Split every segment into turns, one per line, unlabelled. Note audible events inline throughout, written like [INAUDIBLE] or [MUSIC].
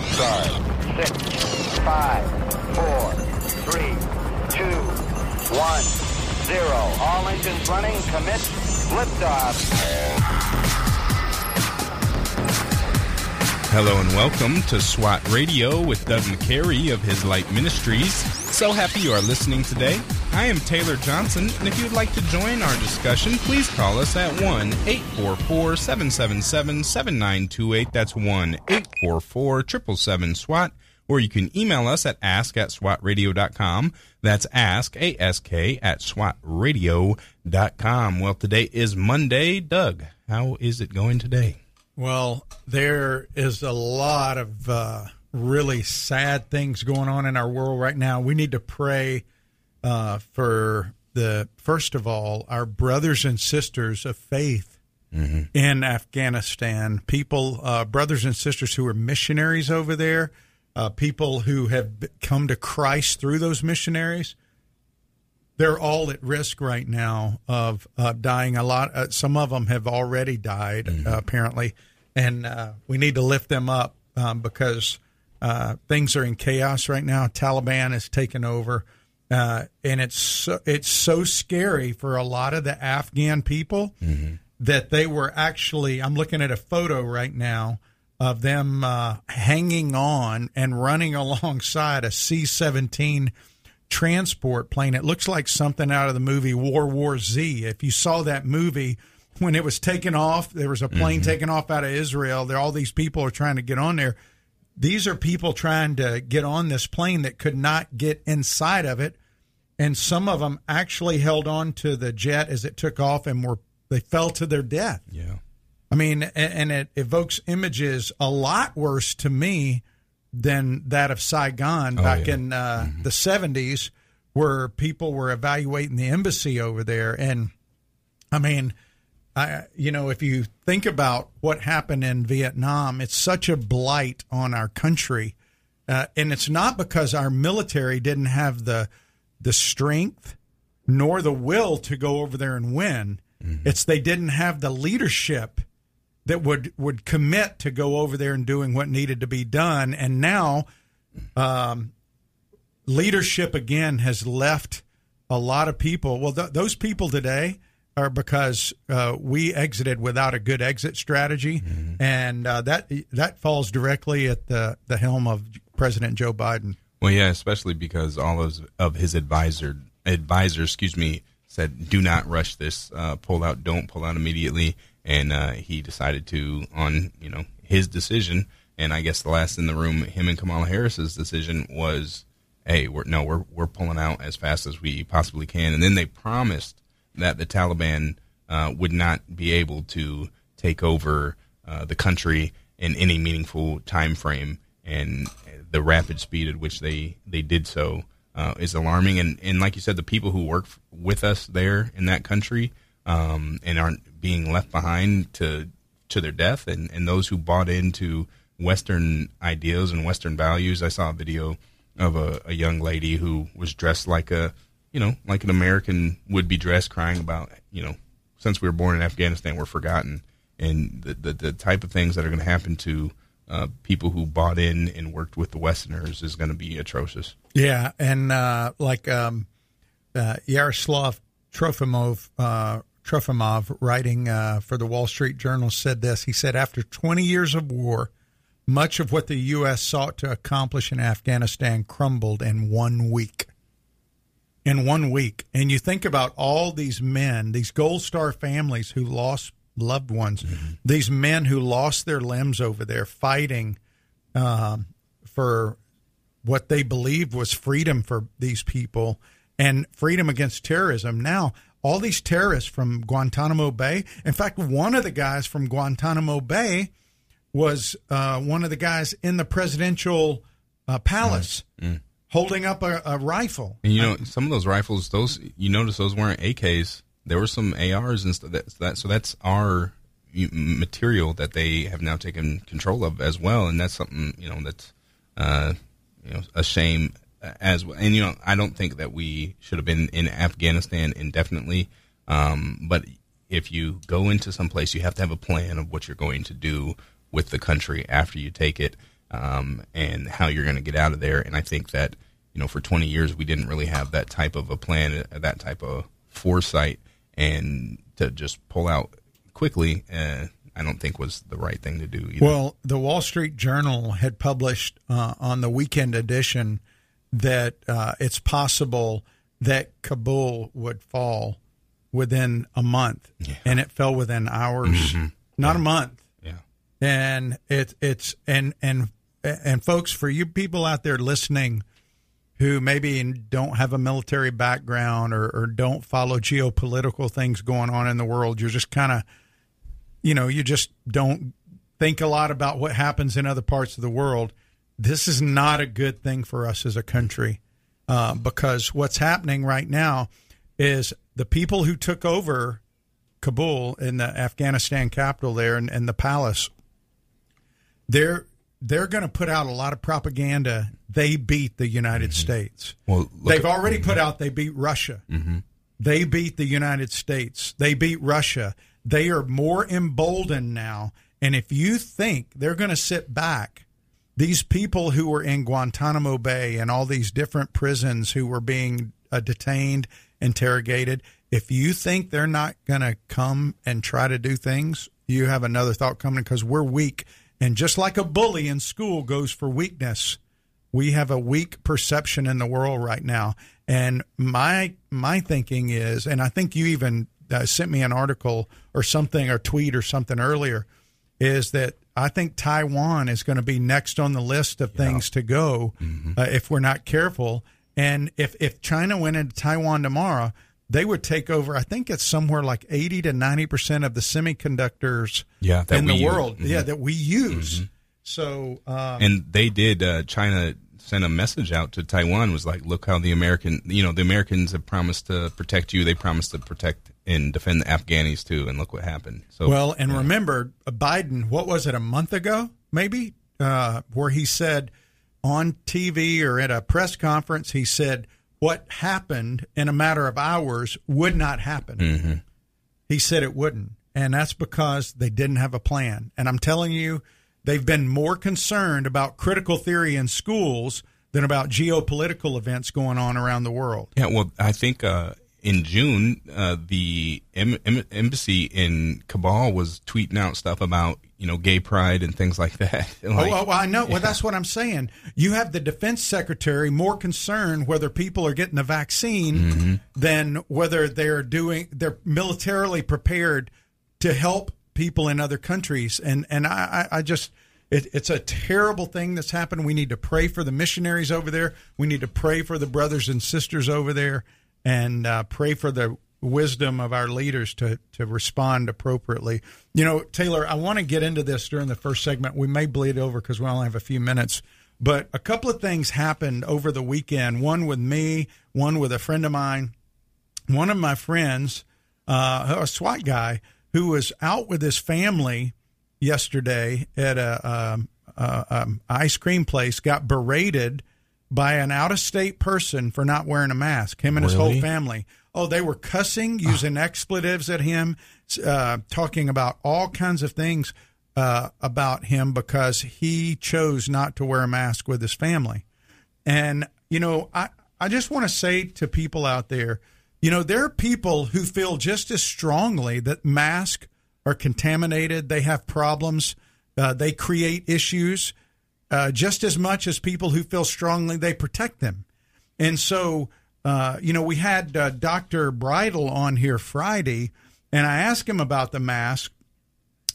Six, five, four, three, two, one, zero. All engines running. Commit. Liftoff.
Hello and welcome to SWAT Radio with Doug McCary of His Light Ministries. So happy you are listening today. I am Taylor Johnson, and if you'd like to join our discussion, please call us at 1 844 777 7928. That's 1 844 777 SWAT. Or you can email us at ask at swatradio.com. That's ask, A-S-K, at swatradio.com. Well, today is Monday. Doug, how is it going today?
Well, there is a lot of uh, really sad things going on in our world right now. We need to pray uh, for the first of all our brothers and sisters of faith mm-hmm. in Afghanistan. People, uh, brothers and sisters who are missionaries over there, uh, people who have come to Christ through those missionaries. They're all at risk right now of uh, dying. A lot. Uh, some of them have already died, mm-hmm. apparently and uh, we need to lift them up um, because uh, things are in chaos right now. Taliban has taken over, uh, and it's so, it's so scary for a lot of the Afghan people mm-hmm. that they were actually. I'm looking at a photo right now of them uh, hanging on and running [LAUGHS] alongside a C-17 transport plane. It looks like something out of the movie World War Z. If you saw that movie when it was taken off, there was a plane mm-hmm. taken off out of Israel. There, all these people are trying to get on there. These are people trying to get on this plane that could not get inside of it, and some of them actually held on to the jet as it took off and were they fell to their death.
Yeah,
I mean, and, it evokes images a lot worse to me than that of Saigon oh, back yeah. in uh, mm-hmm. the seventies, where people were evaluating the embassy over there, and I mean I, you know, if you think about what happened in Vietnam, it's such a blight on our country, uh, and it's not because our military didn't have the the strength nor the will to go over there and win. Mm-hmm. It's they didn't have the leadership that would would commit to go over there and doing what needed to be done. And now, um, leadership again has left a lot of people. Well, th- those people today are because uh, we exited without a good exit strategy, mm-hmm. and uh, that that falls directly at the the helm of President Joe Biden.
Well, yeah, especially because all of of his advisor advisors, excuse me, said do not rush this, uh, pull out, don't pull out immediately, and uh, he decided to on you know his decision, and I guess the last in the room, him and Kamala Harris's decision was, hey, we're no, we're we're pulling out as fast as we possibly can, and then they promised that the Taliban uh, would not be able to take over uh, the country in any meaningful time frame, and the rapid speed at which they they did so uh, is alarming. And and like you said, the people who work with us there in that country um, and aren't being left behind to to their death, and and those who bought into Western ideas and Western values. I saw a video of a, a young lady who was dressed like a you know, like an American would be dressed crying about, you know, since we were born in Afghanistan, we're forgotten. And the, the, the type of things that are going to happen to uh, people who bought in and worked with the Westerners is going to be atrocious.
Yeah. And uh, like um, uh, Yaroslav Trofimov, uh, Trofimov, writing uh, for the Wall Street Journal, said this. He said, after 20 years of war, much of what the U.S. sought to accomplish in Afghanistan crumbled in one week in one week. And you think about all these men, these Gold Star families who lost loved ones, mm-hmm. these men who lost their limbs over there fighting um, for what they believed was freedom for these people and freedom against terrorism. Now, all these terrorists from Guantanamo Bay, in fact, one of the guys from Guantanamo Bay was uh, one of the guys in the presidential uh, palace. Mm holding up a, a rifle.
And you know, some of those rifles, those you notice those weren't AKs. There were some ARs and stuff. That, that so that's our material that they have now taken control of as well, and that's something you know that's uh, you know a shame as well. And you know, I don't think that we should have been in Afghanistan indefinitely. Um, but if you go into some place, you have to have a plan of what you're going to do with the country after you take it. um, and how you're going to get out of there. And I think that you know for 20 years we didn't really have that type of a plan, that type of foresight, and to just pull out quickly. Uh, I don't think was the right thing to do. Either.
Well, the Wall Street Journal had published uh, on the weekend edition that uh, it's possible that Kabul would fall within a month,
Yeah.
and it fell within hours, not a month.
yeah,
And it, it's and and and folks, for you people out there listening who maybe don't have a military background or, or don't follow geopolitical things going on in the world, you're just kind of you know, you just don't think a lot about what happens in other parts of the world. This is not a good thing for us as a country uh, because what's happening right now is the people who took over Kabul in the Afghanistan capital there and, and the palace, they're they're going to put out a lot of propaganda. They beat the United mm-hmm. States.
Well,
They've already mm-hmm. put out they beat Russia. Mm-hmm. They beat the United States. They beat Russia. They are more emboldened now. And if you think they're going to sit back, these people who were in Guantanamo Bay and all these different prisons who were being uh, detained, interrogated, if you think they're not going to come and try to do things, you have another thought coming because we're weak. And just like a bully in school goes for weakness, we have a weak perception in the world right now. And my my thinking is and i think you even uh, sent me an article or something or tweet or something earlier is that i think taiwan is going to be next on the list of things to go uh, if we're not careful. And if if china went into taiwan tomorrow they would take over i think it's somewhere like 80 to 90% of the semiconductors
Yeah,
in the world
Mhm.
yeah that we use so um,
and they did. Uh, China sent a message out to Taiwan. Was like, look how the American, you know, the Americans have promised to protect you. They promised to protect and defend the Afghanis too. And look what happened. So
Well, and remember, uh, Biden, what was it, a month ago, maybe, uh, where he said on TV or at a press conference, he said what happened in a matter of hours would not happen. He said it wouldn't. And that's because they didn't have a plan. And I'm telling you, they've been more concerned about critical theory in schools than about geopolitical events going on around the world.
Yeah, well, I think uh, in June, uh, the em- em- embassy in Kabul was tweeting out stuff about you know gay pride and things like that. [LAUGHS]
Oh,
Like,
well, well, I know. Well, that's what I'm saying. You have the defense secretary more concerned whether people are getting the vaccine
Mm-hmm.
than whether they're doing they're militarily prepared to help people in other countries. And and I, I I just it, it's a terrible thing that's happened. We need to pray for the missionaries over there. We need to pray for the brothers and sisters over there, and uh, pray for the wisdom of our leaders to to respond appropriately. You know, Taylor, I want to get into this during the first segment. We may bleed over because we only have a few minutes. But a couple of things happened over the weekend. One with me, one with a friend of mine. One of my friends, uh, a SWAT guy, who was out with his family yesterday at a, um, um ice cream place, got berated by an out of state person for not wearing a mask. Him and his whole family. Oh, they were cussing, using expletives at him, uh, talking about all kinds of things uh, about him because he chose not to wear a mask with his family. And, you know, I, I just want to say to people out there, you know, there are people who feel just as strongly that masks are contaminated, they have problems, uh, they create issues, uh, just as much as people who feel strongly they protect them. And so, uh, you know, we had uh, Dr. Bridle on here Friday, and I asked him about the mask,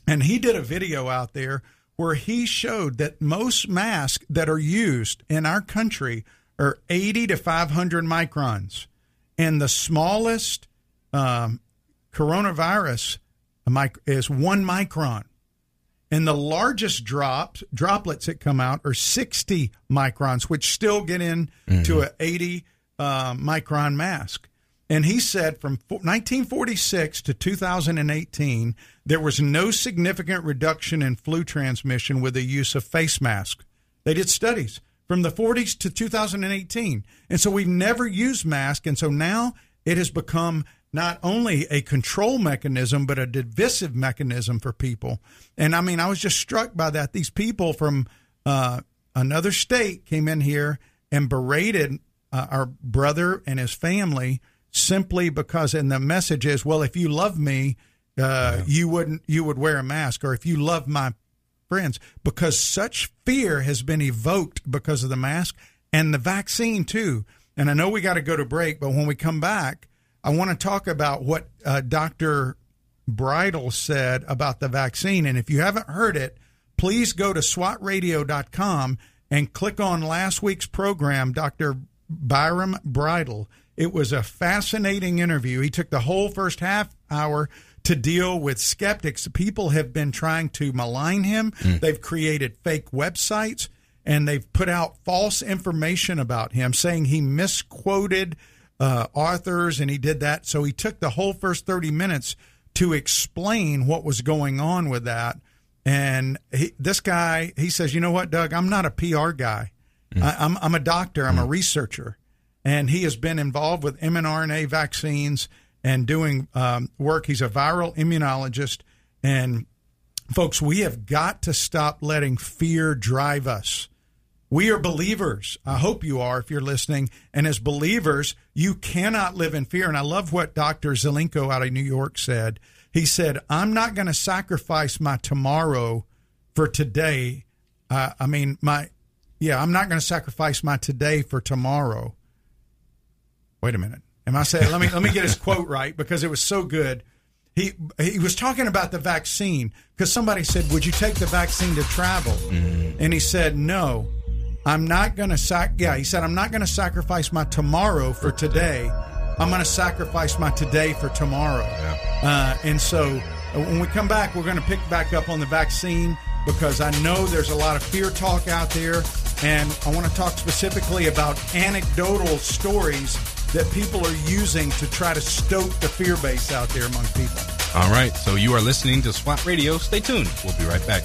and he did a video out there where he showed that most masks that are used in our country are 80 to 500 microns. And the smallest um, coronavirus mic- is one micron. And the largest drops, droplets that come out are 60 microns, which still get in to an 80 uh, micron mask. And he said from 1946 to 2018, there was no significant reduction in flu transmission with the use of face masks. They did studies from the 40s to 2018. And so we've never used masks. And so now it has become not only a control mechanism, but a divisive mechanism for people. And I mean, I was just struck by that. These people from uh, another state came in here and berated uh, our brother and his family simply because, and the message is, well, if you love me, uh, you wouldn't, you would wear a mask, or if you love my friends, because such fear has been evoked because of the mask and the vaccine too. And I know we got to go to break, but when we come back, I want to talk about what uh, Dr. Bridle said about the vaccine. And if you haven't heard it, please go to swatradio.com and click on last week's program, Dr. Byram Bridle. It was a fascinating interview. He took the whole first half hour to deal with skeptics. People have been trying to malign him. Mm. They've created fake websites and they've put out false information about him, saying he misquoted uh, authors and he did that. So he took the whole first 30 minutes to explain what was going on with that. And he, this guy, he says, you know what, Doug, I'm not a PR guy. Mm. I, am I'm, I'm a doctor. I'm mm. a researcher. And he has been involved with mRNA vaccines and doing um, work. He's a viral immunologist. And folks, we have got to stop letting fear drive us. We are believers. I hope you are if you're listening. And as believers, you cannot live in fear. And I love what Dr. Zelenko out of New York said. He said, I'm not going to sacrifice my tomorrow for today. Uh, I mean, my, yeah, I'm not going to sacrifice my today for tomorrow. Wait a minute. Am I saying? Let me let me get his quote right because it was so good. He he was talking about the vaccine because somebody said, "Would you take the vaccine to travel?" Mm-hmm. And he said, "No, I'm not going to sac." Yeah, he said, "I'm not going to sacrifice my tomorrow for today. I'm going to sacrifice my today for tomorrow." Yeah. Uh, and so uh, when we come back, we're going to pick back up on the vaccine because I know there's a lot of fear talk out there, and I want to talk specifically about anecdotal stories that people are using to try to stoke the fear base out there among people.
All right, so you are listening to SWAT Radio. Stay tuned. We'll be right back.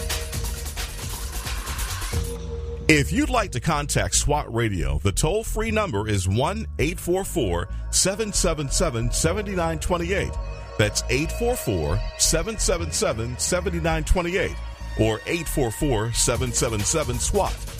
If you'd like to contact SWAT Radio, the toll free number is 1 844 777 7928. That's 844 777 7928 or 844 777 SWAT.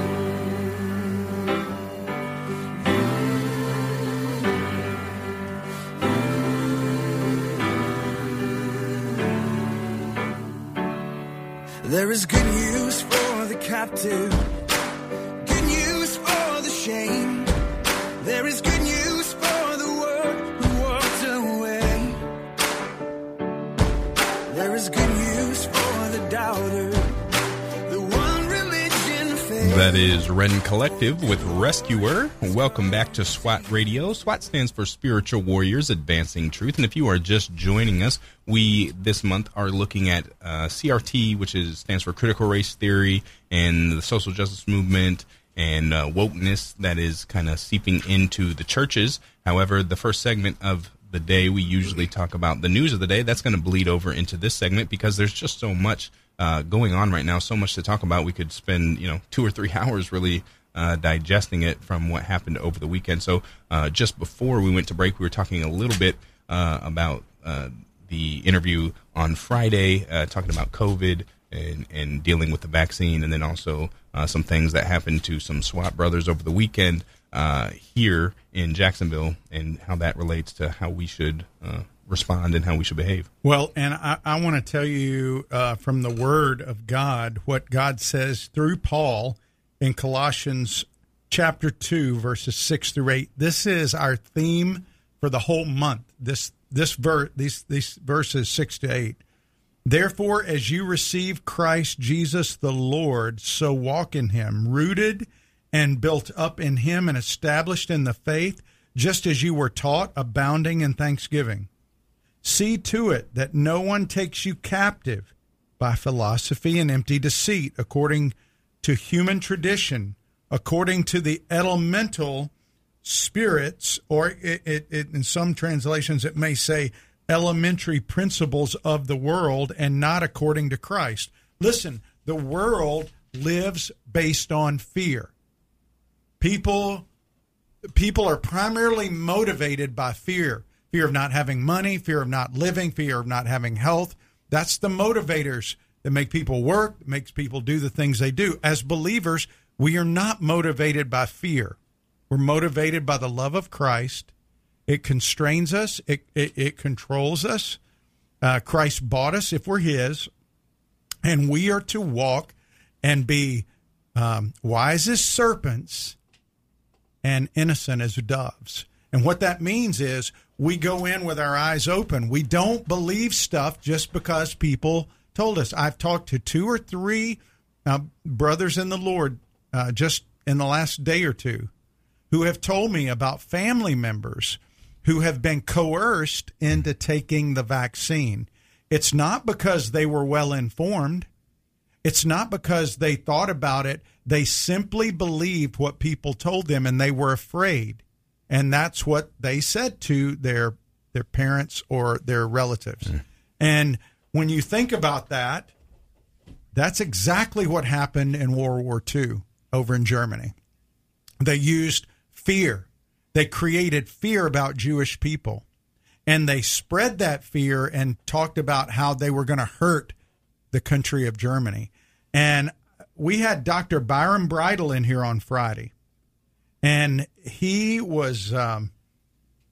There is good news for the captive,
That is Rend Collective with Rescuer. Welcome back to SWAT Radio. SWAT stands for Spiritual Warriors Advancing Truth. And if you are just joining us, we this month are looking at uh, CRT, which is stands for Critical Race Theory, and the social justice movement and uh, wokeness that is kind of seeping into the churches. However, the first segment of the day, we usually talk about the news of the day. That's going to bleed over into this segment because there's just so much uh, going on right now. So much to talk about. We could spend you know two or three [LAUGHS] hours really uh, digesting it from what happened over the weekend. So uh, just before we went to break, we were talking a little bit uh, about uh, the interview on Friday, talking about COVID and, and dealing with the vaccine, and then also some things that happened to some SWAT brothers over the weekend here in Jacksonville, and how that relates to how we should respond and how we should behave.
Well, and I, I want to tell you uh, from the Word of God what God says through Paul in Colossians chapter 2, verses 6 through 8. This is our theme for the whole month. This this ver- these these verses 6 to 8. Therefore, as you receive Christ Jesus the Lord, so walk in him, rooted and built up in him and established in the faith, just as you were taught, abounding in thanksgiving. See to it that no one takes you captive by philosophy and empty deceit, according to human tradition, according to the elemental spirits, or it, it, it, in some translations it may say elementary principles of the world and not according to Christ. Listen, the world lives based on fear. People people are primarily motivated by fear. Fear of not having money, fear of not living, fear of not having health. That's the motivators that make people work, makes people do the things they do. As believers, we are not motivated by fear. We're motivated by the love of Christ it constrains us. It it, it controls us. Uh, Christ bought us if we're His, and we are to walk and be um, wise as serpents and innocent as doves. And what that means is we go in with our eyes open. We don't believe stuff just because people told us. I've talked to two or three uh, brothers in the Lord uh, just in the last day or two who have told me about family members who have been coerced into taking the vaccine. It's not because they were well informed. It's not because they thought about it. They simply believed what people told them and they were afraid. And that's what they said to their their parents or their relatives. Mm. And when you think about that, that's exactly what happened in World War II over in Germany. They used fear they created fear about Jewish people. And they spread that fear and talked about how they were going to hurt the country of Germany. And we had Dr. Byram Bridle in here on Friday. And he was um,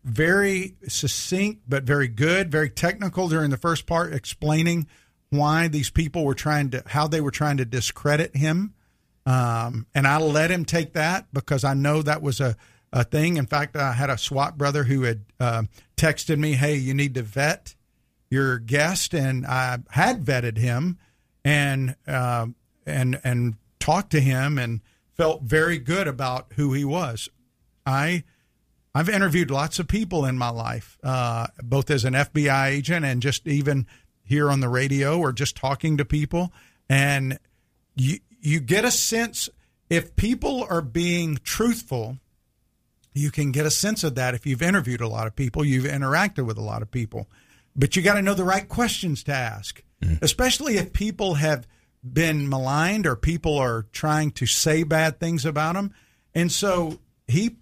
very succinct, but very good, very technical during the first part, explaining why these people were trying to, how they were trying to discredit him. Um, and I let him take that because I know that was a, a thing. In fact, I had a SWAT brother who had uh, texted me, "Hey, you need to vet your guest," and I had vetted him and uh, and and talked to him and felt very good about who he was. I I've interviewed lots of people in my life, uh, both as an FBI agent and just even here on the radio or just talking to people, and you you get a sense if people are being truthful you can get a sense of that if you've interviewed a lot of people, you've interacted with a lot of people. But you got to know the right questions to ask, mm. especially if people have been maligned or people are trying to say bad things about him. And so he,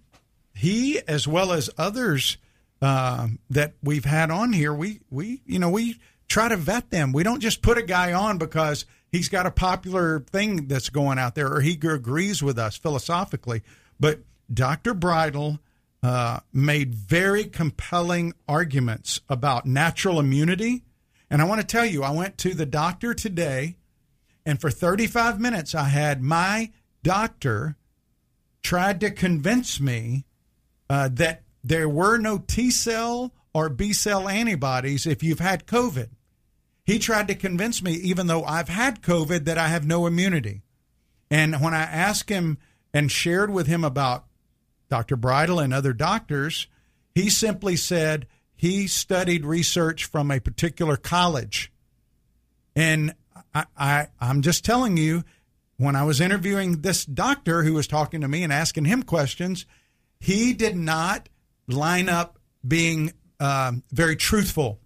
he as well as others uh, that we've had on here, we we you know we try to vet them. We don't just put a guy on because he's got a popular thing that's going out there or he agrees with us philosophically, but Dr. Bridle uh, made very compelling arguments about natural immunity. And I want to tell you, I went to the doctor today, and for 35 minutes, I had my doctor tried to convince me uh, that there were no T cell or B cell antibodies if you've had COVID. He tried to convince me, even though I've had COVID, that I have no immunity. And when I asked him and shared with him about Dr. Bridle and other doctors, he simply said he studied research from a particular college. And I, I, I'm just telling you, when I was interviewing this doctor who was talking to me and asking him questions, he did not line up being um, very truthful.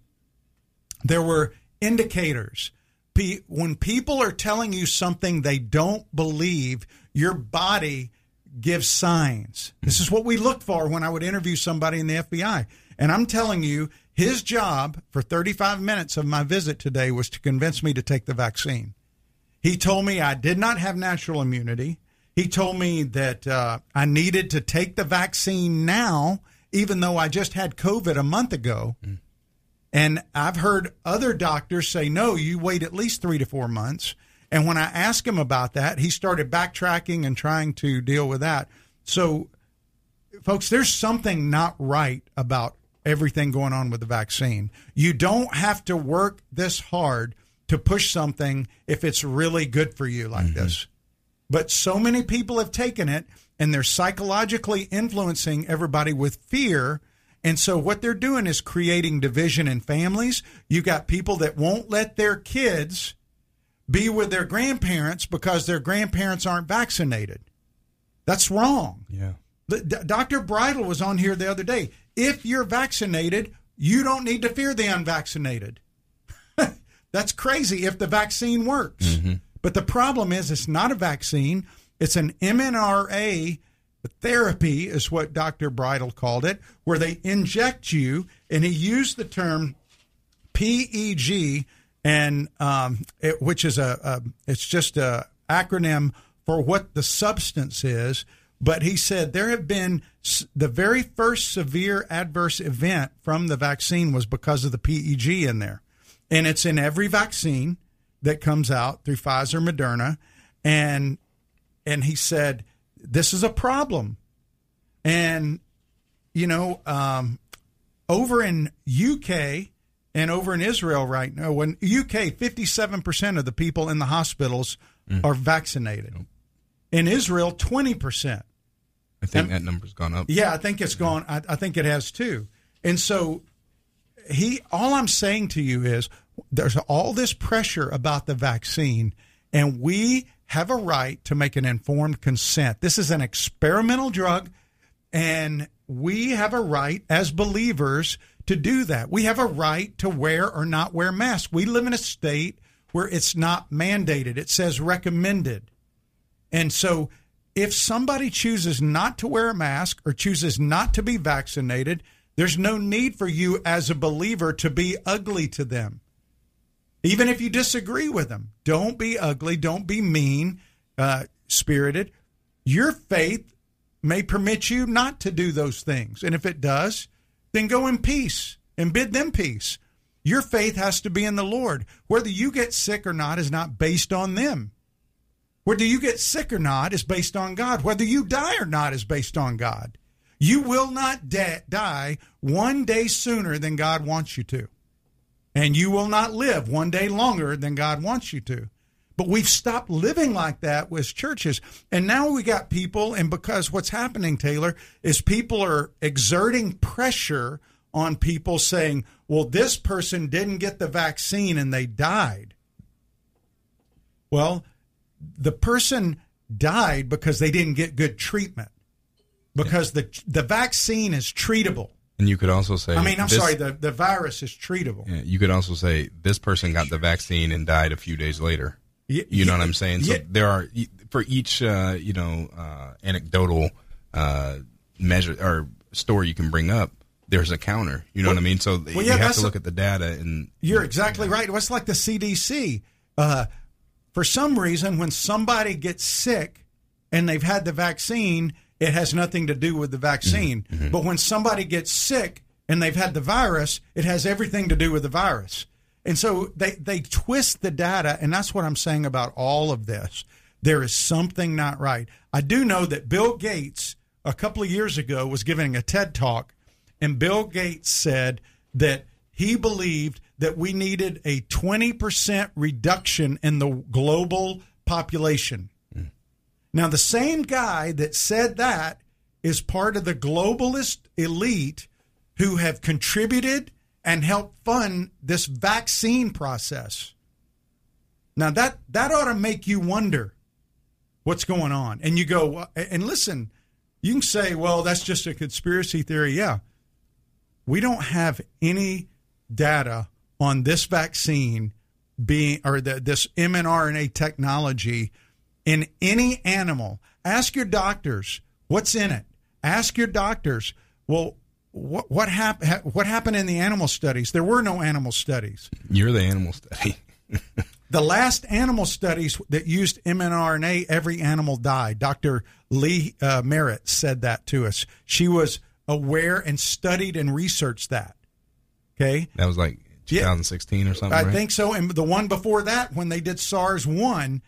There were indicators. When people are telling you something they don't believe, your body gives signs. This is what we look for when I would interview somebody in the FBI. And I'm telling you, his job for 35 minutes of my visit today was to convince me to take the vaccine. He told me I did not have natural immunity. He told me that uh, I needed to take the vaccine now, even though I just had COVID a month ago. Mm. And I've heard other doctors say, no, you wait at least three to four months. And when I asked him about that, he started backtracking and trying to deal with that. So, folks, there's something not right about everything going on with the vaccine. You don't have to work this hard to push something if it's really good for you like mm-hmm. this. But so many people have taken it and they're psychologically influencing everybody with fear. And so what they're doing is creating division in families. You got people that won't let their kids be with their grandparents because their grandparents aren't vaccinated. That's wrong.
Yeah.
Dr. Bridle was on here the other day. If you're vaccinated, you don't need to fear the unvaccinated. [LAUGHS] That's crazy if the vaccine works. But the problem is, it's not a vaccine. It's an mRNA therapy, is what Dr. Bridle called it, where they inject you, and he used the term PEG, and um, it, which is a, a it's just a acronym for what the substance is. But he said there have been the very first severe adverse event from the vaccine was because of the PEG in there, and it's in every vaccine that comes out through Pfizer, Moderna, and and he said this is a problem, and you know um, over in UK and over in Israel right now, when UK, 57% of the people in the hospitals are vaccinated. In Israel, 20%.
I think that number's gone up.
Yeah, I think it's gone. I, I think it has too. And so he, all I'm saying to you is there's all this pressure about the vaccine, and we have a right to make an informed consent. This is an experimental drug, and we have a right as believers to do that. We have a right to wear or not wear masks. We live in a state where it's not mandated, it says recommended. And so, if somebody chooses not to wear a mask or chooses not to be vaccinated, there's no need for you as a believer to be ugly to them. Even if you disagree with them, don't be ugly, don't be mean uh, spirited. Your faith may permit you not to do those things. And if it does, then go in peace and bid them peace. Your faith has to be in the Lord. Whether you get sick or not is not based on them. Whether you get sick or not is based on God. Whether you die or not is based on God. You will not de- die one day sooner than God wants you to. And you will not live one day longer than God wants you to. But we've stopped living like that with churches. And now we got people, and because what's happening, Taylor, is people are exerting pressure on people saying, well, this person didn't get the vaccine and they died. Well, the person died because they didn't get good treatment. Because the the vaccine is treatable.
And you could also say,
I mean, I'm
this-
sorry, the, the virus is treatable.
yeah, you could also say this person got the vaccine and died a few days later.
Y-
You know
y-
what I'm saying? So
yeah.
there are for each uh, you know uh, anecdotal uh, measure or story you can bring up. There's a counter. You know what I mean? So
yeah,
you have to
a-
look at the data and
You're exactly right. It's like the CDC. For some reason, when somebody gets sick and they've had the vaccine, it has nothing to do with the vaccine. Mm-hmm. Mm-hmm. But when somebody gets sick and they've had the virus, it has everything to do with the virus. And so they, they twist the data, and that's what I'm saying about all of this. There is something not right. I do know that Bill Gates, a couple of years ago, was giving a TED talk, and Bill Gates said that he believed that we needed a 20% reduction in the global population. Mm. Now, the same guy that said that is part of the globalist elite who have contributed and helped fund this vaccine process. Now, that, that ought to make you wonder what's going on. And you go, and listen, you can say, well, that's just a conspiracy theory. Yeah. We don't have any data on this vaccine being, or the, this mRNA technology in any animal. Ask your doctors what's in it. Ask your doctors, well, what what, hap- ha- what happened in the animal studies? There were no animal studies.
you're the animal study. [LAUGHS]
The last animal studies that used mRNA, every animal died. Dr. Lee uh, Merritt said that to us. She was aware and studied and researched that. Okay.
That was like
Yeah.
2016 or something.
I
right?
think so. And the one before that, when they did SARS 1,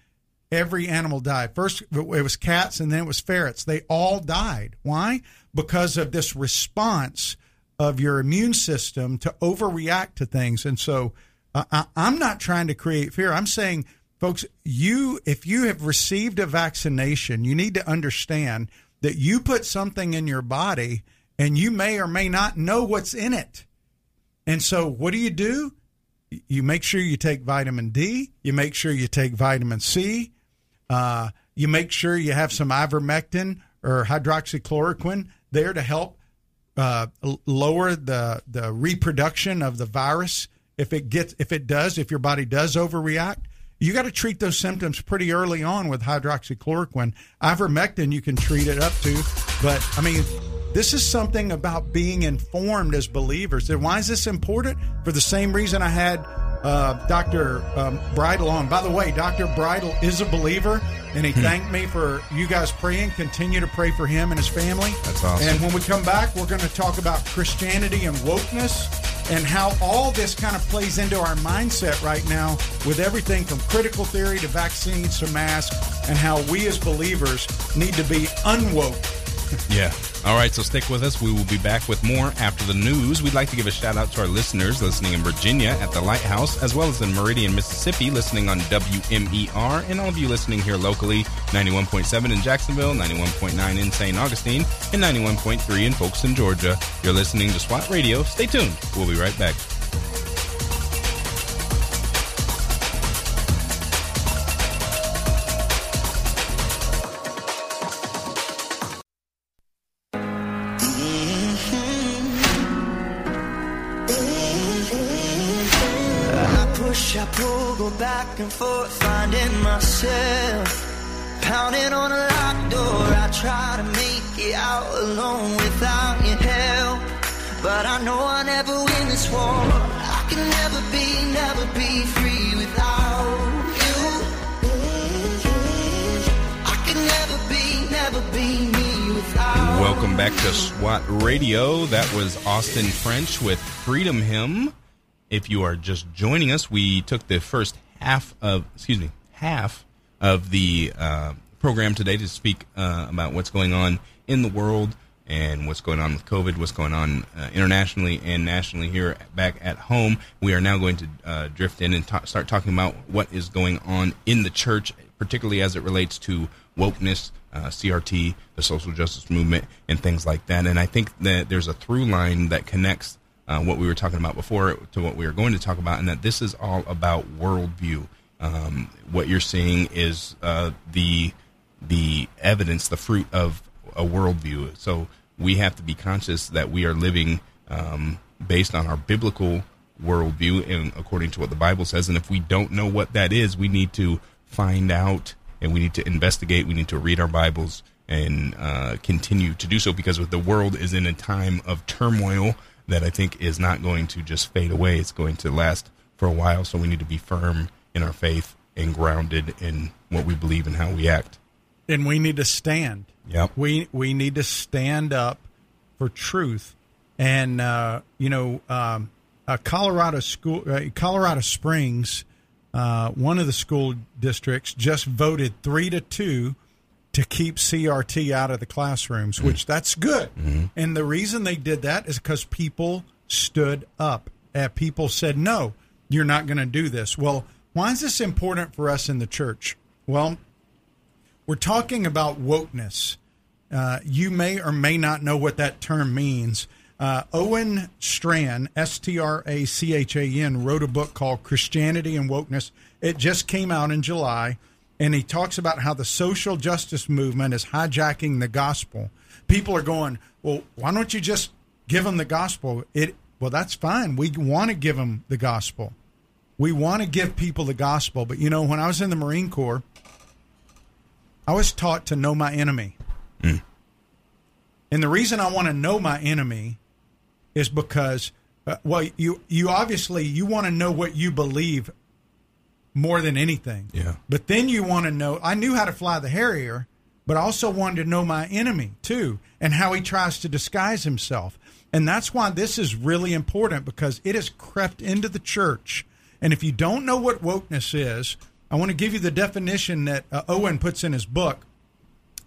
every animal died. First, it was cats and then it was ferrets. They all died. Why? Because of this response of your immune system to overreact to things. And so uh, I, I'm not trying to create fear. I'm saying, folks, you, if you have received a vaccination, you need to understand that you put something in your body and you may or may not know what's in it. And so, what do you do? You make sure you take vitamin D. You make sure you take vitamin C. Uh, you make sure you have some ivermectin or hydroxychloroquine there to help uh, lower the the reproduction of the virus. If it gets, if it does, if your body does overreact, you got to treat those symptoms pretty early on with hydroxychloroquine. Ivermectin you can treat it up to, but I mean, this is something about being informed as believers. And why is this important? For the same reason I had uh, Dr. Um, Bridle on. By the way, Dr. Bridle is a believer, and he thanked me for you guys praying. Continue to pray for him and his family.
That's awesome.
And when we come back, we're going to talk about Christianity and wokeness and how all this kind of plays into our mindset right now with everything from critical theory to vaccines to masks, and how we as believers need to be unwoke.
Yeah. All right, so stick with us. We will be back with more after the news. We'd like to give a shout out to our listeners listening in Virginia at the Lighthouse, as well as in Meridian, Mississippi, listening on WMER, and all of you listening here locally 91.7 in Jacksonville, 91.9 in St. Augustine, and 91.3 in Folkston, Georgia. You're listening to SWAT Radio. Stay tuned. We'll be right back.
Myself. Pounding on a locked door, I try to make it out alone without your help. But I know I never win this war. I can never be, never be free without you. I can never be, never be me without
Welcome back to SWAT Radio. That was Austin French with Freedom Hymn. If you are just joining us, we took the first half of, excuse me, half of the uh, program today to speak uh, about what's going on in the world and what's going on with COVID, what's going on uh, internationally and nationally here back at home. We are now going to uh, drift in and ta- start talking about what is going on in the church, particularly as it relates to wokeness, uh, CRT, the social justice movement, and things like that. And I think that there's a through line that connects uh, what we were talking about before to what we are going to talk about, and that this is all about worldview. Um, what you're seeing is uh, the the evidence, the fruit of a worldview. So we have to be conscious that we are living um, based on our biblical worldview and according to what the Bible says. And if we don't know what that is, we need to find out and we need to investigate. We need to read our Bibles and uh, continue to do so because the world is in a time of turmoil that I think is not going to just fade away. It's going to last for a while. So we need to be firm in our faith and grounded in what we believe and how we act.
and we need to stand.
Yep.
We we need to stand up for truth, and uh, you know, um, uh, Colorado school, uh, Colorado Springs, uh, one of the school districts just voted three to two to keep CRT out of the classrooms, which that's good. And the reason they did that is because people stood up. Uh, people said, "No, you're not going to do this." Well, why is this important for us in the church? Well, we're talking about wokeness. Uh, you may or may not know what that term means. Uh, Owen Strachan, S T R A C H A N, wrote a book called Christianity and Wokeness. It just came out in July, and he talks about how the social justice movement is hijacking the gospel. People are going, well, why don't you just give them the gospel? It well, that's fine. We want to give them the gospel. We want to give people the gospel. But you know, when I was in the Marine Corps, I was taught to know my enemy. And the reason I want to know my enemy is because, uh, well, you you obviously you want to know what you believe more than anything.
Yeah.
But then you want to know. I knew how to fly the Harrier, but I also wanted to know my enemy too, and how he tries to disguise himself. And that's why this is really important because it has crept into the church. And if you don't know what wokeness is, I want to give you the definition that uh, Owen puts in his book.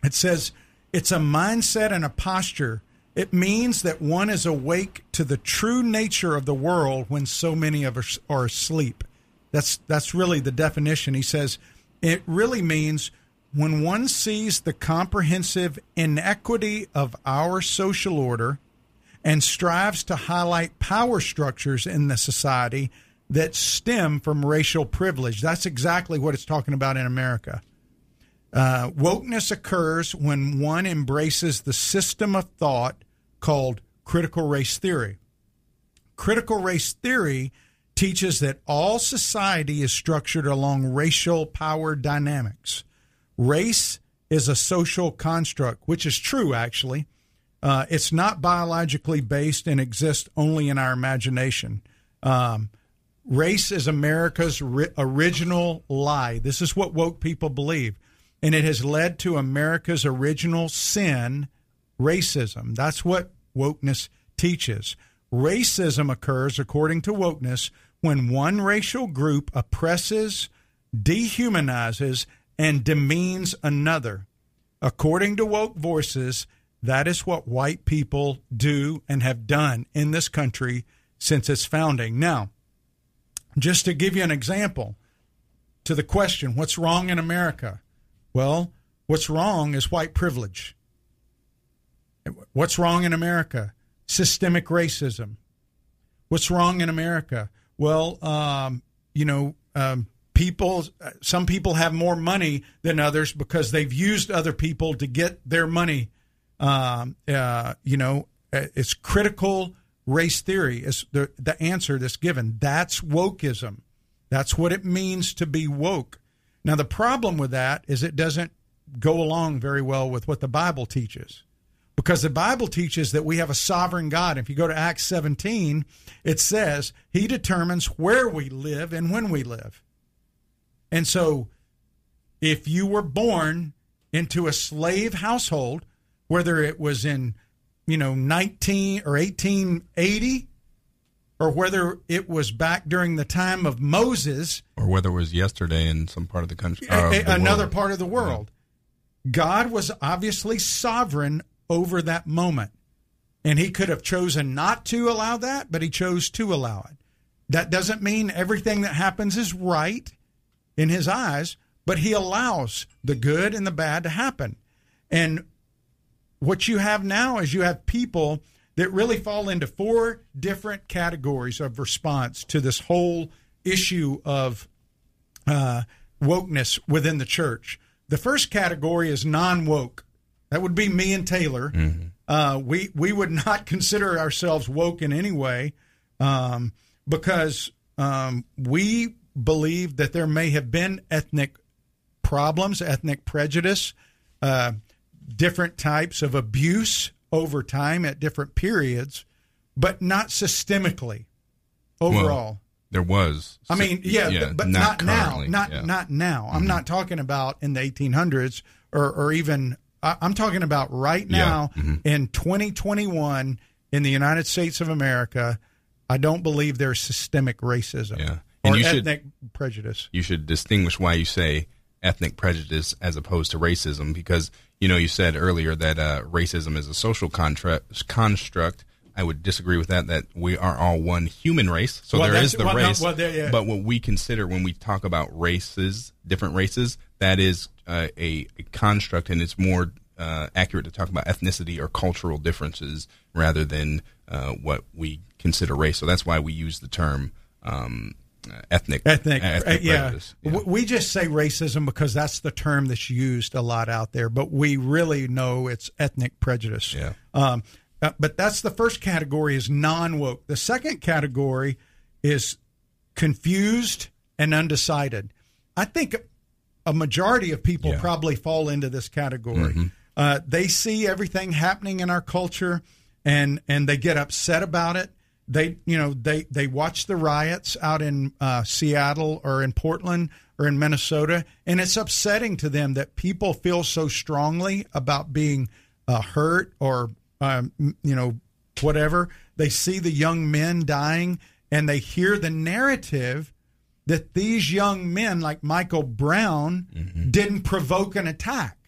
It says it's a mindset and a posture. It means that one is awake to the true nature of the world when so many of us are asleep. That's that's really the definition. He says it really means when one sees the comprehensive inequity of our social order and strives to highlight power structures in the society that stem from racial privilege. That's exactly what it's talking about in America. Uh, wokeness occurs when one embraces the system of thought called critical race theory. Critical race theory teaches that all society is structured along racial power dynamics. Race is a social construct, which is true, actually. Uh, it's not biologically based and exists only in our imagination. Um, race is America's ri- original lie. This is what woke people believe. And it has led to America's original sin, racism. That's what wokeness teaches. Racism occurs, according to wokeness, when one racial group oppresses, dehumanizes, and demeans another. According to woke voices, that is what white people do and have done in this country since its founding. Now, just to give you an example to the question, what's wrong in America? Well, what's wrong is white privilege. What's wrong in America? Systemic racism. What's wrong in America? Well, um, you know, um, people, some people have more money than others because they've used other people to get their money um, uh, you know, uh, it's critical race theory is the the answer that's given. That's wokeism. That's what it means to be woke. Now the problem with that is it doesn't go along very well with what the Bible teaches. Because the Bible teaches that we have a sovereign God. If you go to Acts 17, it says he determines where we live and when we live. And so if you were born into a slave household, whether it was in, you know, 19 or 1880 or whether it was back during the time of Moses
or whether it was yesterday in some part of the country,
uh, the another world. part of the world. Yeah. God was obviously sovereign over that moment. And he could have chosen not to allow that, but he chose to allow it. That doesn't mean everything that happens is right in his eyes, but he allows the good and the bad to happen. And what you have now is you have people that really fall into four different categories of response to this whole issue of uh, wokeness within the church. The first category is non woke. That would be me and Taylor. Mm-hmm. Uh, we we would not [LAUGHS] consider ourselves woke in any way um, because um, we believe that there may have been ethnic problems, ethnic prejudice. Uh, different types of abuse over time at different periods, but not systemically overall. Well,
there was.
I mean, yeah, yeah but not, not now. Not yeah. not now. Mm-hmm. I'm not talking about in the 1800s or, or even. I'm talking about right now yeah. mm-hmm. in 2021 in the United States of America. I don't believe there's systemic racism
yeah.
and or ethnic should, prejudice.
You should distinguish why you say ethnic prejudice as opposed to racism because you know you said earlier that uh, racism is a social construct construct I would disagree with that. That we are all one human race, so well, there is the well, race. No, well, yeah. But what we consider when we talk about races, different races, that is uh, a, a, construct, and it's more uh, accurate to talk about ethnicity or cultural differences rather than uh, what we consider race. So that's why we use the term um, ethnic
ethnic, ethnic uh, yeah. yeah. We just say racism because that's the term that's used a lot out there, but we really know it's ethnic prejudice.
Yeah.
Um, uh, but that's the first category is non woke. The second category is confused and undecided. I think a majority of people yeah. probably fall into this category. Mm-hmm. Uh, they see everything happening in our culture and and they get upset about it they you know they they watch the riots out in uh, Seattle or in Portland or in Minnesota, and it's upsetting to them that people feel so strongly about being uh, hurt or um, you know whatever. They see the young men dying, and they hear the narrative that these young men, like Michael Brown, didn't provoke an attack,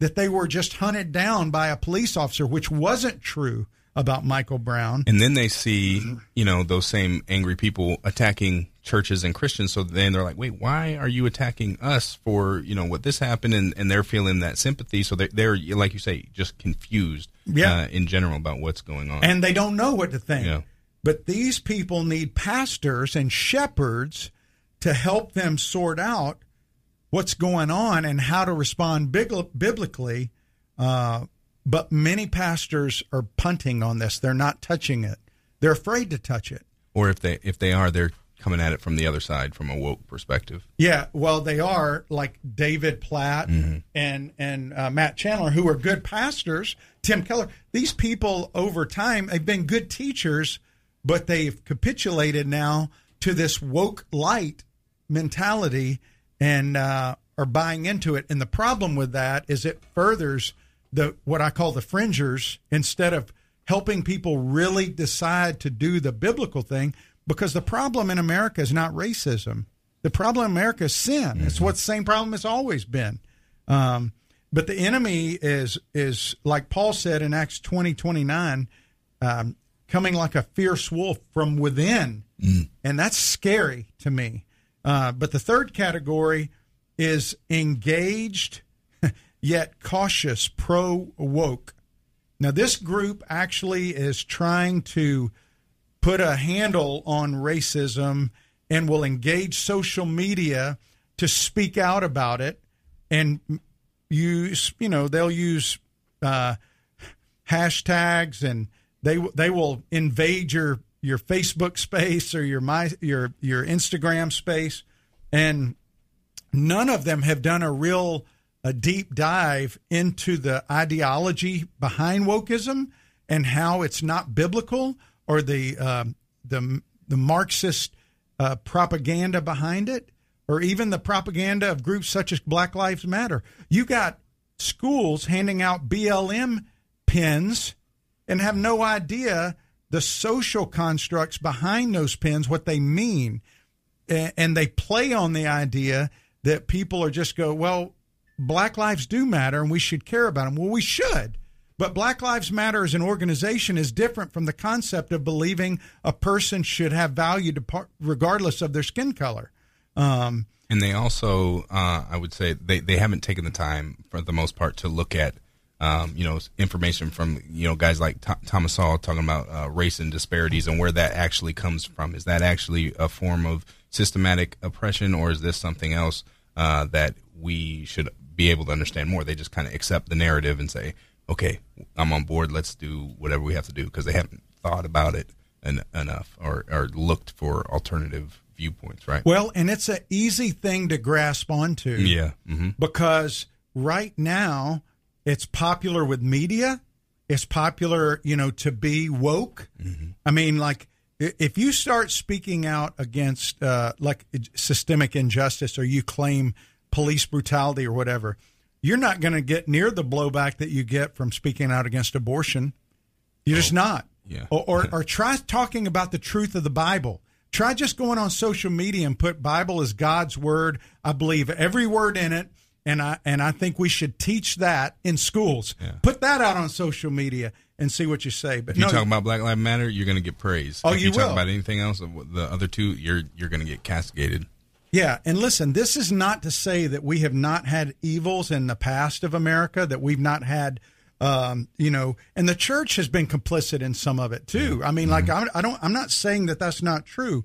that they were just hunted down by a police officer, which wasn't true about Michael Brown.
And then they see, you know, those same angry people attacking churches and Christians. So then they're like, wait, why are you attacking us for, you know, what this happened? And, and they're feeling that sympathy. So they're, they're, like you say, just confused
Yeah.
uh, in general about what's going on.
and they don't know what to think.
Yeah.
But these people need pastors and shepherds to help them sort out what's going on and how to respond biblically. Uh, but many pastors are punting on this; they're not touching it. They're afraid to touch it.
or if they, if they are, they're coming at it from the other side, from a woke perspective.
Yeah, well, they are like David Platt and and uh, Matt Chandler, who are good pastors. Tim Keller. These people, over time, they've been good teachers, but they've capitulated now to this woke light mentality and uh, are buying into it. And the problem with that is it furthers the what I call the fringers instead of helping people really decide to do the biblical thing. Because the problem in America is not racism. The problem in America is sin. It's what the same problem has always been. Um, but the enemy is is like Paul said in Acts twenty twenty nine, um, coming like a fierce wolf from within, and that's scary to me. Uh, but the third category is engaged yet cautious, pro woke. Now, this group actually is trying to put a handle on racism and will engage social media to speak out about it and use, you know, they'll use uh, hashtags and they they will invade your your Facebook space or your my your your Instagram space and none of them have done a real a deep dive into the ideology behind wokeism and how it's not biblical or the um, the the Marxist uh, propaganda behind it, or even the propaganda of groups such as Black Lives Matter. You got schools handing out BLM pins and have no idea the social constructs behind those pins, what they mean and they play on the idea that people are just go, well, black lives do matter and we should care about them. Well, we should. But Black Lives Matter as an organization is different from the concept of believing a person should have value regardless of their skin color. Um,
And they also, uh, I would say, they, they haven't taken the time, for the most part, to look at, um, you know, information from, you know, guys like Th- Thomas Sowell talking about uh, race and disparities and where that actually comes from. Is that actually a form of systematic oppression, or is this something else uh, that we should be able to understand more? They just kind of accept the narrative and say, okay, I'm on board. Let's do whatever we have to do because they haven't thought about it en- enough or, or looked for alternative viewpoints, right?
well, and it's an easy thing to grasp onto.
Yeah. hmm
because right now it's popular with media. It's popular, you know, to be woke. I mean, like if you start speaking out against uh, like systemic injustice or you claim police brutality or whatever, you're not going to get near the blowback that you get from speaking out against abortion. You're just not.
yeah.
Or, or, [LAUGHS] or try talking about the truth of the Bible. Try just going on social media and put Bible as God's word. I believe every word in it, and I and I think we should teach that in schools. Put that out on social media and see what you say. But
If you
no,
talk about Black Lives Matter, you're going to get praise.
Oh,
if
you
you talk
will.
about anything else, the other two, you're you're going to get castigated.
Yeah, and listen, this is not to say that we have not had evils in the past of America, that we've not had, um, you know, and the church has been complicit in some of it too. I mean, like I'm, I don't, I'm not saying that that's not true,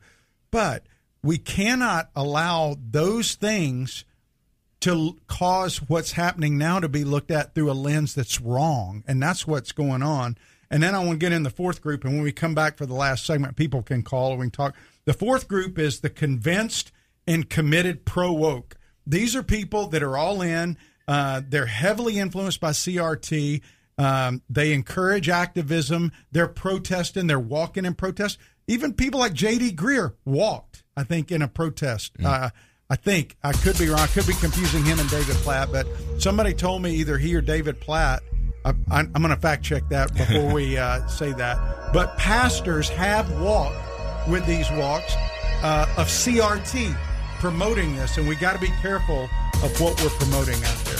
but we cannot allow those things to cause what's happening now to be looked at through a lens that's wrong, and that's what's going on. And then I want to get in the fourth group, and when we come back for the last segment, people can call and we can talk. The fourth group is the convinced and committed pro woke. These are people that are all in. Uh, they're heavily influenced by CRT. Um, they encourage activism. They're protesting. They're walking in protest. Even people like J.D. Greear walked, I think, in a protest. Uh, I think I could be wrong. I could be confusing him and David Platt, but somebody told me either he or David Platt I, I'm going to fact check that before [LAUGHS] we uh, say that. But pastors have walked with these walks uh, of CRT promoting this, and we got to be careful of what we're promoting out there.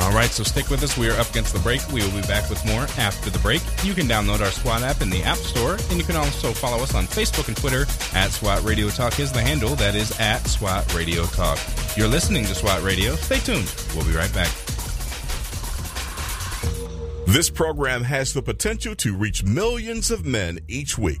All right, so stick with us. We are up against the break. We will be back with more after the break. You can download our SWAT app in the App Store, and you can also follow us on Facebook and Twitter at SWAT Radio Talk is the handle. That is at SWAT Radio Talk. You're listening to SWAT Radio. Stay tuned. We'll be right back.
This program has the potential to reach millions of men each week.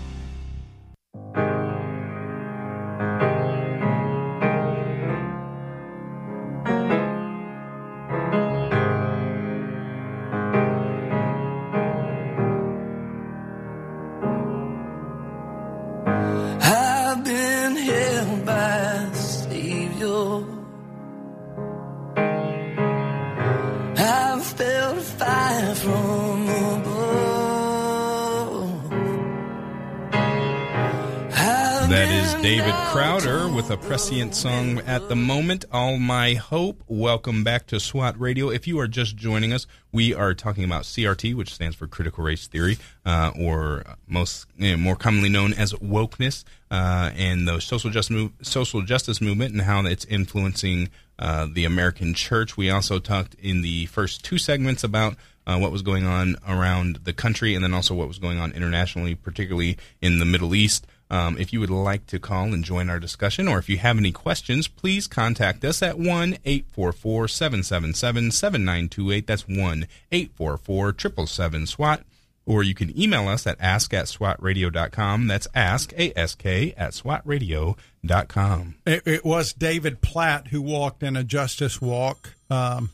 prescient song at the moment, All My Hope. Welcome back to SWAT Radio. If you are just joining us, we are talking about CRT, which stands for Critical Race Theory, uh, or most you know, more commonly known as wokeness, uh, and the social justice, social justice movement and how it's influencing uh, the American church. We also talked in the first two segments about uh, what was going on around the country and then also what was going on internationally, particularly in the Middle East. Um, if you would like to call and join our discussion, or if you have any questions, please contact us at 1 844 777 7928. That's 1 844 777 SWAT. Or you can email us at ask at swatradio.com. That's ask, A-S-K, at swatradio.com.
It, it was David Platt who walked in a justice walk. Um,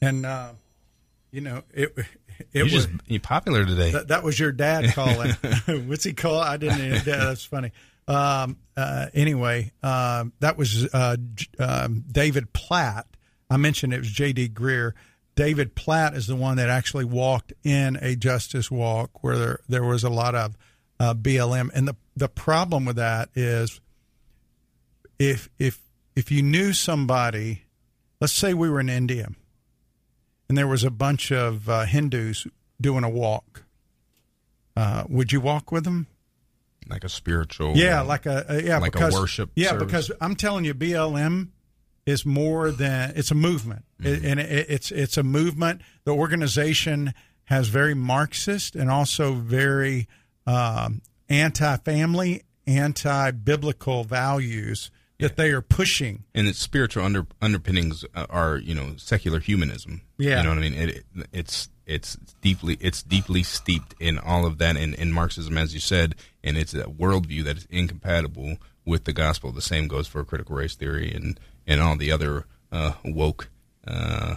and, uh, you know, it, it
You're
was.
you're popular today.
That, that was your dad [LAUGHS] calling. [LAUGHS] What's he call? I didn't. Even, that's funny. Um, uh, anyway, um, that was uh, J- um, David Platt. I mentioned it was J.D. Greear. David Platt is the one that actually walked in a justice walk where there, there was a lot of uh, BLM, and the the problem with that is if if if you knew somebody, let's say we were in India, and there was a bunch of uh, Hindus doing a walk, uh, would you walk with them?
like a spiritual.
Yeah, like a, a yeah,
Like a
because,
worship
Yeah,
service.
because I'm telling you, BLM is more than it's a movement,
Mm-hmm.
It- and it, it's it's a movement. The organization has very Marxist and also very um, anti-family, anti-biblical values that they are pushing.
and its spiritual under, underpinnings are you know secular humanism.
Yeah.
you know what I mean. It, it, it's it's deeply it's deeply steeped in all of that in, in Marxism, as you said, and it's a worldview that is incompatible with the gospel. The same goes for critical race theory and and all the other uh, woke. Uh,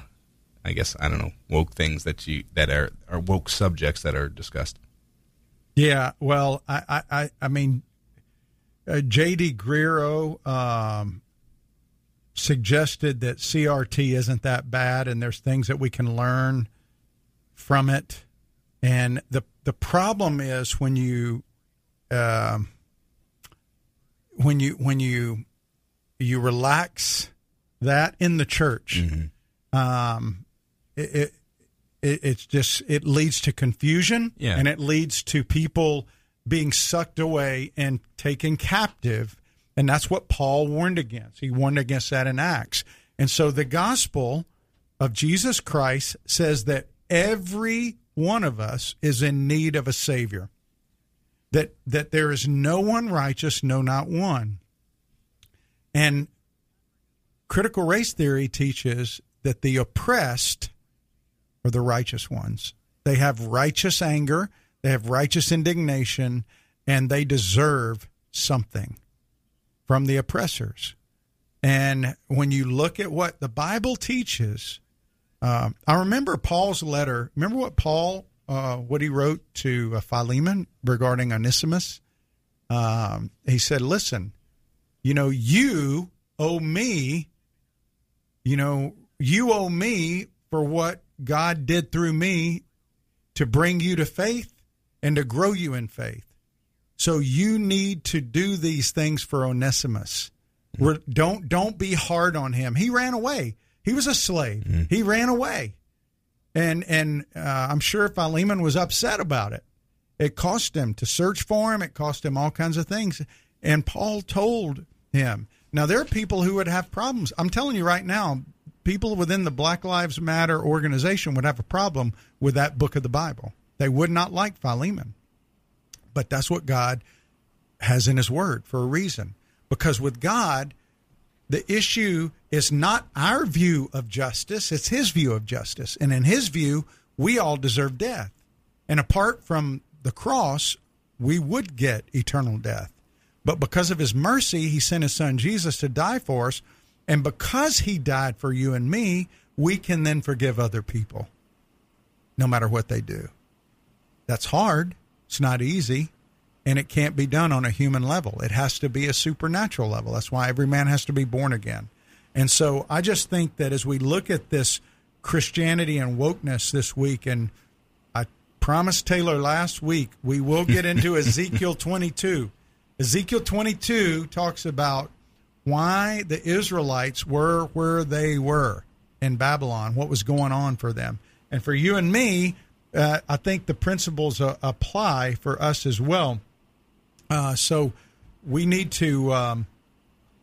I guess I don't know woke things that you that are are woke subjects that are discussed.
Yeah, well, I I, I mean, uh, J.D. Greear um, suggested that CRT isn't that bad, and there's things that we can learn from it. And the the problem is when you um, when you when you you relax that in the church, um, it, it it, it's just it leads to confusion
Yeah.
and it leads to people being sucked away and taken captive and that's what paul warned against he warned against that in acts and so the gospel of jesus christ says that every one of us is in need of a Savior. That that there is no one righteous, no, not one. And critical race theory teaches that the oppressed are the righteous ones. They have righteous anger, they have righteous indignation, and they deserve something from the oppressors. And when you look at what the Bible teaches, uh, I remember Paul's letter. Remember what Paul, uh, what he wrote to uh, Philemon regarding Onesimus? Um, he said, "Listen, you know, you owe me. You know, you owe me for what God did through me to bring you to faith and to grow you in faith. So you need to do these things for Onesimus. We're, don't don't be hard on him. He ran away. He was a slave. He ran away, and and uh, I'm sure Philemon was upset about it. It cost him to search for him. It cost him all kinds of things. And Paul told him. Now there are people who would have problems. I'm telling you right now, people within the Black Lives Matter organization would have a problem with that book of the Bible. They would not like Philemon. But that's what God has in his word for a reason. Because with God, the issue is not our view of justice, it's his view of justice. And in his view, we all deserve death. And apart from the cross, we would get eternal death. But because of his mercy, he sent his son Jesus to die for us. And because he died for you and me, we can then forgive other people, no matter what they do. That's hard. It's not easy. And it can't be done on a human level. It has to be a supernatural level. That's why every man has to be born again. And so I just think that as we look at this Christianity and wokeness this week, and I promised Taylor last week we will get into [LAUGHS] Ezekiel 22. Ezekiel 22 talks about why the Israelites were where they were in Babylon, what was going on for them. And for you and me, uh, I think the principles uh, apply for us as well. Uh, so we need to um,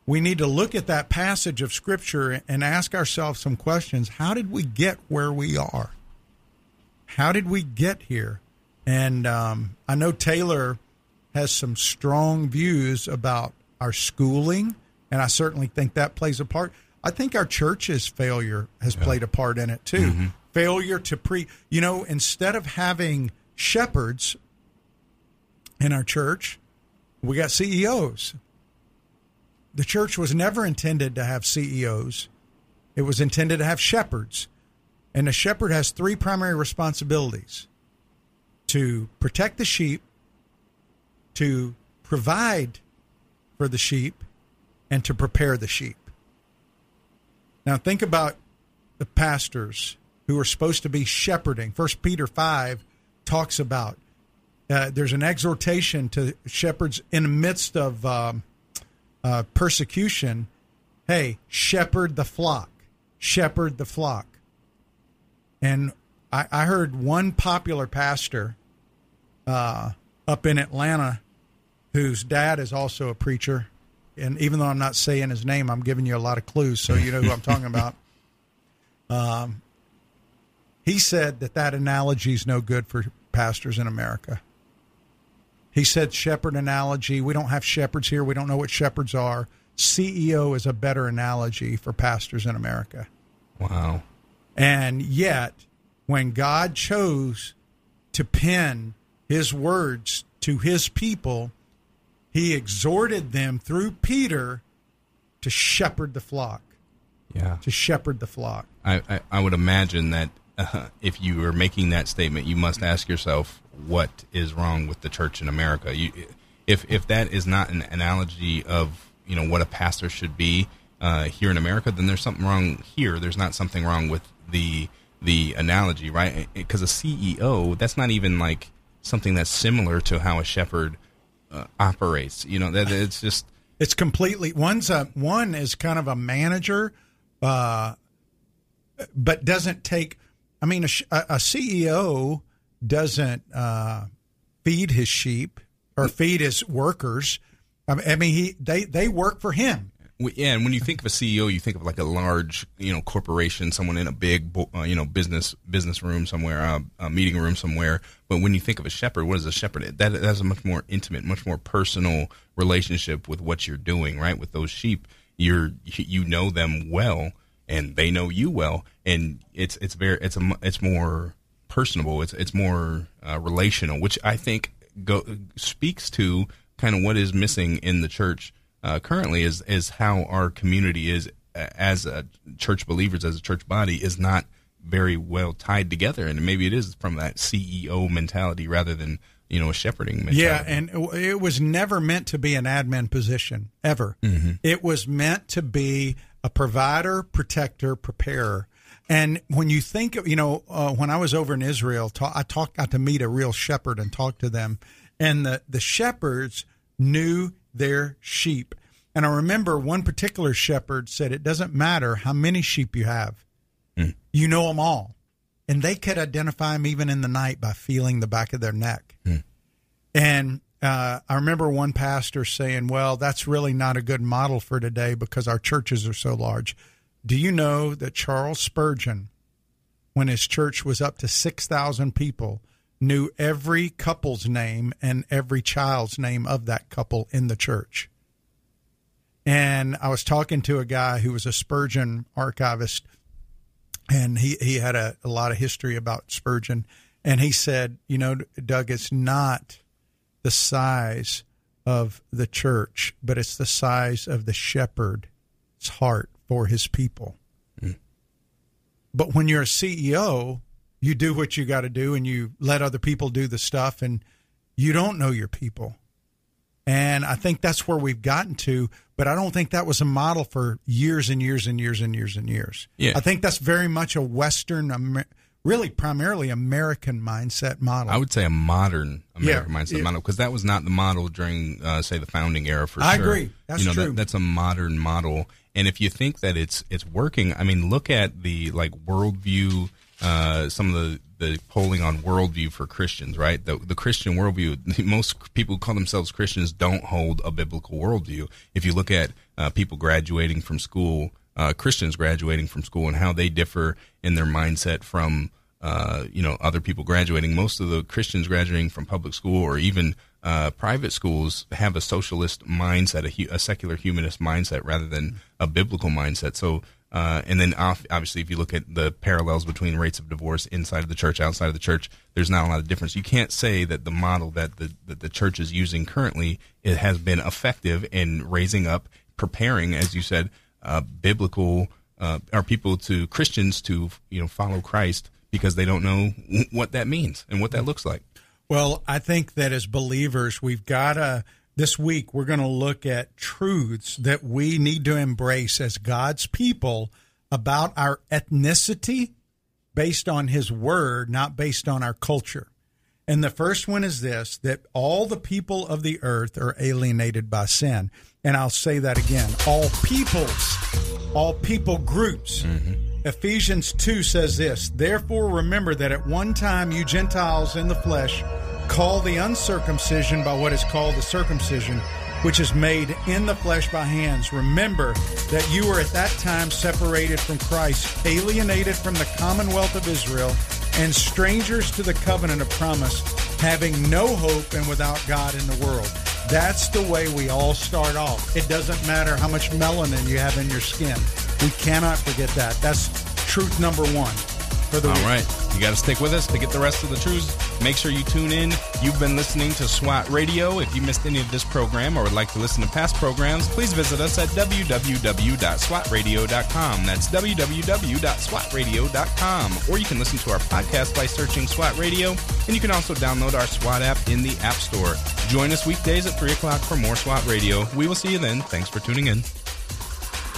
we need to look at that passage of Scripture and ask ourselves some questions. How did we get where we are? How did we get here? And um, I know Taylor has some strong views about our schooling, and I certainly think that plays a part. I think our church's failure has played a part in it too. Failure to pre, you know, instead of having shepherds in our church, we got CEOs. The church was never intended to have CEOs. It was intended to have shepherds. And a shepherd has three primary responsibilities to protect the sheep, to provide for the sheep, and to prepare the sheep. Now think about the pastors who are supposed to be shepherding. First Peter five talks about uh, there's an exhortation to shepherds in the midst of um, uh, persecution. Hey, shepherd the flock, shepherd the flock. And I, I heard one popular pastor uh, up in Atlanta whose dad is also a preacher. And even though I'm not saying his name, I'm giving you a lot of clues so you know who I'm talking about. [LAUGHS] Um, he said that that analogy is no good for pastors in America. He said shepherd analogy. We don't have shepherds here. We don't know what shepherds are. CEO is a better analogy for pastors in America.
Wow.
And yet, when God chose to pen his words to his people, he exhorted them through Peter to shepherd the flock,
Yeah.
to shepherd the flock.
I, I, I would imagine that [LAUGHS] if you are making that statement, you must ask yourself what is wrong with the church in America. You, if if that is not an analogy of you know what a pastor should be uh, here in America, then there's something wrong here. There's not something wrong with the the analogy, right? Because a CEO, that's not even like something that's similar to how a shepherd uh, operates. You know, that it's just
It's completely one's a one is kind of a manager, uh, but doesn't take. I mean, a, a CEO doesn't uh, feed his sheep or feed his workers. I mean, he they they work for him.
Yeah, and when you think of a CEO, you think of like a large, you know, corporation, someone in a big, uh, you know, business business room somewhere, uh, a meeting room somewhere. But when you think of a shepherd, what is a shepherd? That that's a much more intimate, much more personal relationship with what you're doing, right? With those sheep, you're you know them well, and they know you well, and it's it's very it's a it's more personable. It's it's more uh, relational, which I think go speaks to kind of what is missing in the church uh, currently is is how our community is as a church believers as a church body is not very well tied together, and maybe it is from that CEO mentality rather than you know a shepherding mentality.
Yeah, and it- it was never meant to be an admin position ever. It was meant to be a provider, protector, preparer. And when you think, of, you know, uh, when I was over in Israel, ta- I talked, got to meet a real shepherd and talk to them, and the the shepherds knew their sheep. And I remember one particular shepherd said, "It doesn't matter how many sheep you have, you know them all." And they could identify them even in the night by feeling the back of their neck. And uh, I remember one pastor saying, Well, that's really not a good model for today because our churches are so large. Do you know that Charles Spurgeon, when his church was up to 6,000 people, knew every couple's name and every child's name of that couple in the church? And I was talking to a guy who was a Spurgeon archivist, and he, he had a, a lot of history about Spurgeon. And he said, You know, Doug, it's not the size of the church, but it's the size of the shepherd's heart for his people. Hmm. But when you're a CEO, you do what you got to do and you let other people do the stuff and you don't know your people. And I think that's where we've gotten to, but I don't think that was a model for years and years and years and years and years.
Yeah.
I think that's very much a Western, really primarily American mindset model.
I would say a modern American
Yeah,
mindset
yeah.
model because that was not the model during, uh, say, the founding era. For
I
sure, I
agree. That's
you know,
true.
That, that's a modern model, and if you think that it's it's working, I mean, look at the like worldview. Uh, some of the, the polling on worldview for Christians, right? The, the Christian worldview, [LAUGHS] most people who call themselves Christians don't hold a biblical worldview. If you look at uh, people graduating from school, uh, Christians graduating from school, and how they differ in their mindset from uh, you know other people graduating. Most of the Christians graduating from public school or even uh, private schools have a socialist mindset, a, a secular humanist mindset, rather than a biblical mindset. So, uh, and then off, obviously, if you look at the parallels between rates of divorce inside of the church, outside of the church, there's not a lot of difference. You can't say that the model that the that the church is using currently it has been effective in raising up, preparing, as you said, uh, biblical uh, are people to Christians to you know follow Christ because they don't know what that means and what that looks like.
Well, I think that as believers, we've got to, this week, we're going to look at truths that we need to embrace as God's people about our ethnicity based on His Word, not based on our culture. And the first one is this that all the people of the earth are alienated by sin. And I'll say that again all peoples, all people groups. Mm-hmm. Ephesians 2 says this Therefore, remember that at one time you Gentiles in the flesh, called the uncircumcision by what is called the circumcision, which is made in the flesh by hands. Remember that you were at that time separated from Christ, alienated from the commonwealth of Israel, and strangers to the covenant of promise, having no hope and without God in the world. That's the way we all start off. It doesn't matter how much melanin you have in your skin. We cannot forget that. That's truth number one for the
All
week.
right. You got to stick with us to get the rest of the truths. Make sure you tune in. You've been listening to SWAT Radio. If you missed any of this program or would like to listen to past programs, please visit us at www.swatradio.com. That's www.swatradio.com. Or you can listen to our podcast by searching SWAT Radio, and you can also download our SWAT app in the App Store. Join us weekdays at 3 o'clock for more SWAT Radio. We will see you then. Thanks for tuning in.